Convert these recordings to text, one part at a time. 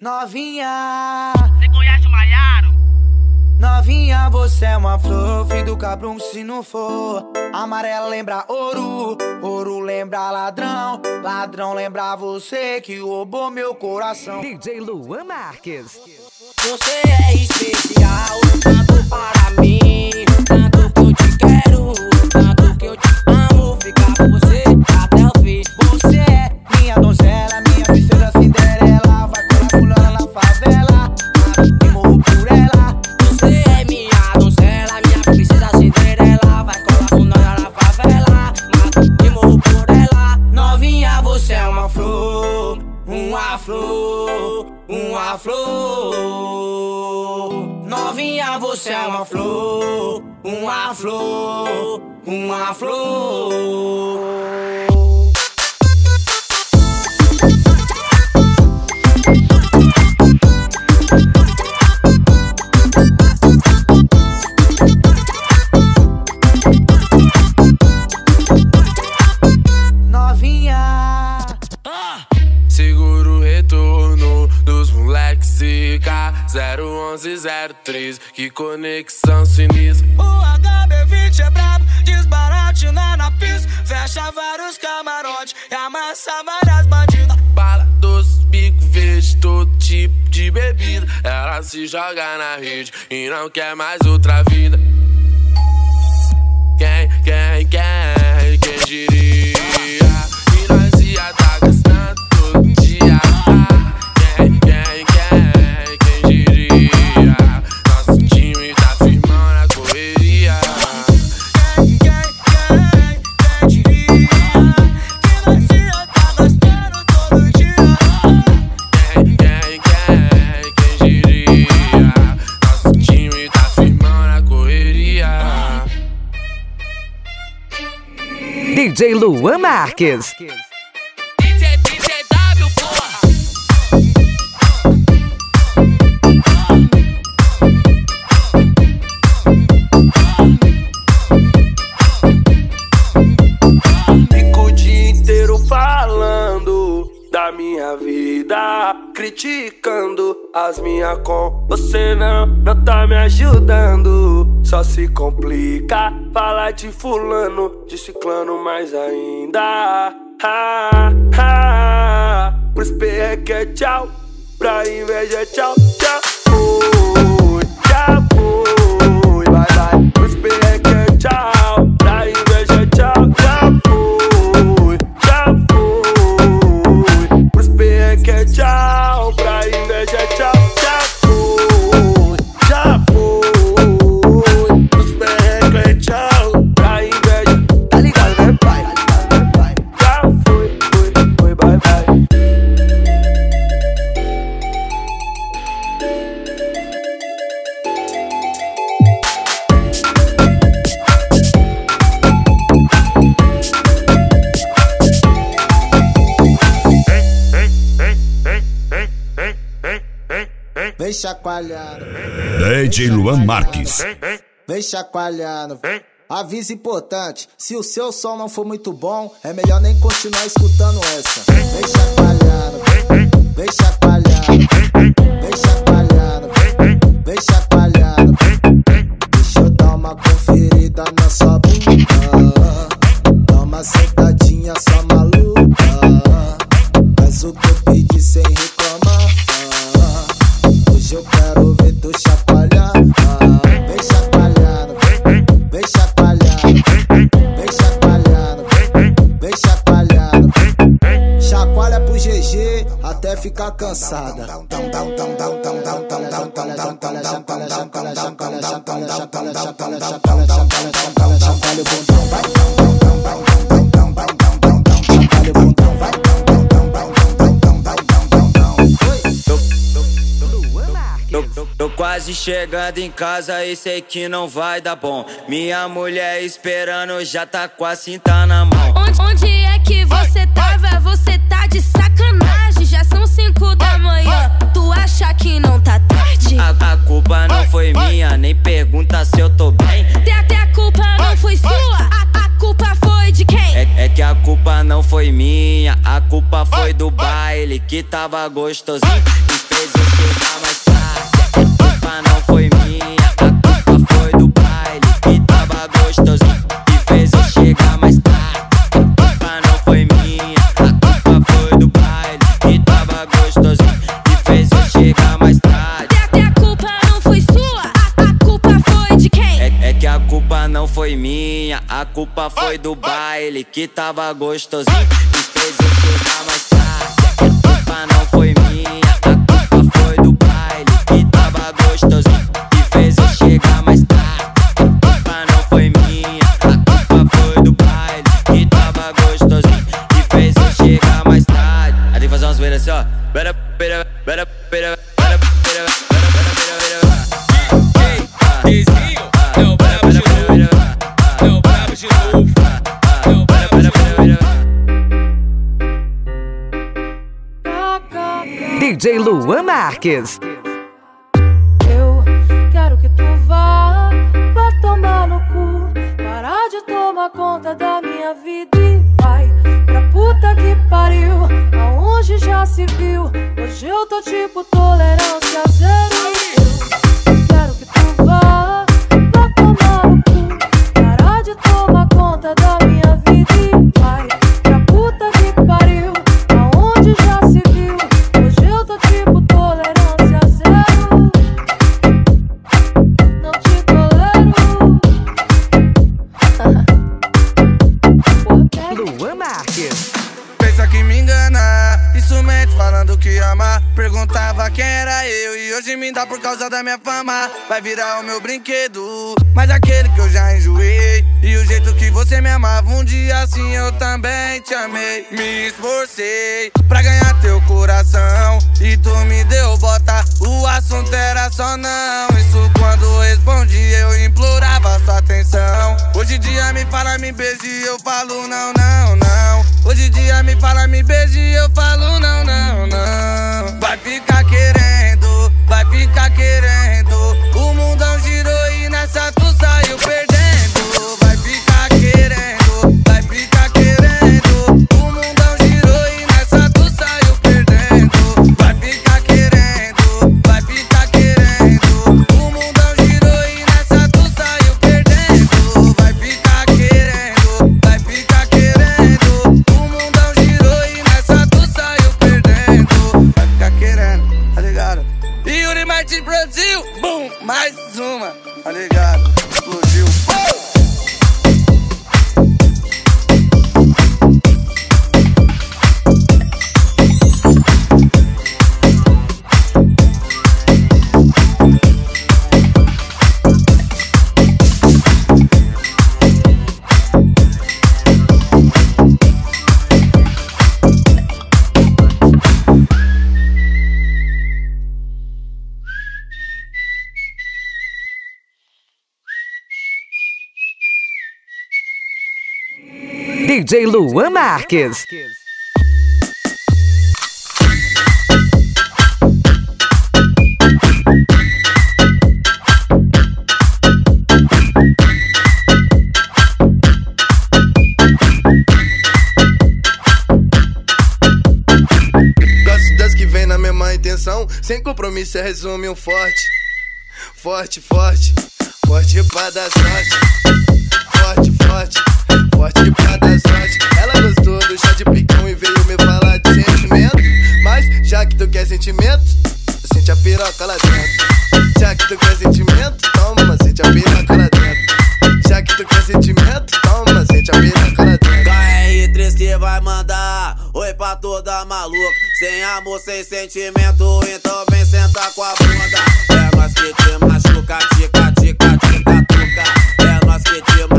Novinha, Você conhece o Malharo? novinha, você é uma flor, filho do cabrum se não for. Amarela lembra ouro, ouro lembra ladrão, ladrão lembra você que roubou meu coração. DJ Luan Marques. Você é especial, para mim, uma flor, uma flor. Novinha, você é uma flor, uma flor, uma flor. Conexão sinistra O HB20 é brabo, desbaratina na pista. Fecha vários camarotes e amassa várias bandidas. Bala doce, bico verde, todo tipo de bebida Ela se joga na rede e não quer mais outra vida quem, quem, quem DJ Luan Marques. Criticando as minhas com você não, não tá me ajudando. Só se complica falar de fulano, de ciclano mais ainda. Ah, ah, pros perreque é tchau, pra inveja é tchau, tchau. Fui, já fui, vai, vai. Vem chacoalhando, DJ Luan Marques. vem chacoalhando. Aviso importante: se o seu som não for muito bom, é melhor nem continuar escutando essa. Vem chacoalhando, vem chacoalhando, vem chacoalhando, ficar cansada. Chacoalha o bundão, vai. Chacoalha o bundão, vai. Luan Marques. Tô, tô quase chegando em casa e sei que não vai dar bom. Minha mulher esperando já tá com a cinta na mão. Onde, onde é que você tava? Você tá de sacanagem. Tu acha que não tá tarde? A, a culpa não foi minha, nem pergunta se eu tô bem. Até, a culpa não foi sua. A, a culpa foi de quem? É, é que a culpa não foi minha, a culpa culpa foi do baile que tava gostosinho e fez eu chegar mais tarde. A culpa não foi minha, a foi minha, a culpa foi do baile que tava gostosinho. Eu chegar mais tarde. A culpa não foi minha, a culpa foi do baile que tava gostosinho DJ Luan Marques. Eu quero que tu vá, vá tomar no cu. Parar de tomar conta da minha vida e vai pra puta que pariu. Aonde já se viu? Hoje eu tô tipo tolerância zero. Hoje me dá por causa da minha fama. Vai virar o meu brinquedo, mas aquele que eu já enjoei. E o jeito que você me amava, um dia assim eu também te amei. Me esforcei pra ganhar teu coração e tu me deu bota. O assunto era só não. Isso quando respondi eu implorava sua atenção. Hoje em dia me fala, me beije eu falo não, não, não. Hoje em dia me fala, me beije eu falo não, não, não. Vai ficar DJ Luan Marques. Sem compromisso, é resume um forte. Forte, forte. Forte pra dar sorte. Forte, forte. Forte sentimento, sente a piroca lá dentro. Já que tu quer sentimento, toma, sente a piroca lá dentro. Já que tu quer sentimento, toma, sente a piroca lá dentro. KR3 que vai mandar Oi pra toda maluca Sem amor, sem sentimento Então vem sentar com a bunda É nós que te machuca Tica, tica, tica, tuca É nós que te machuca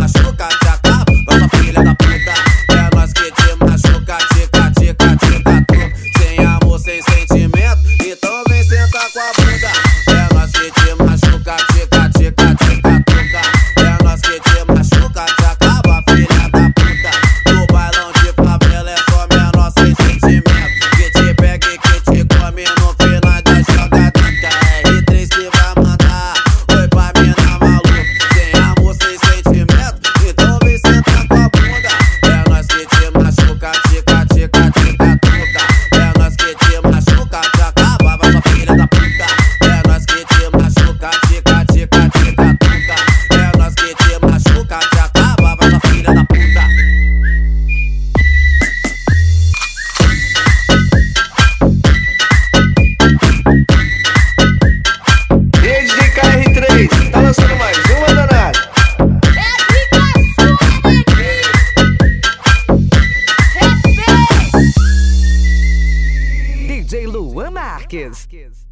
Marques.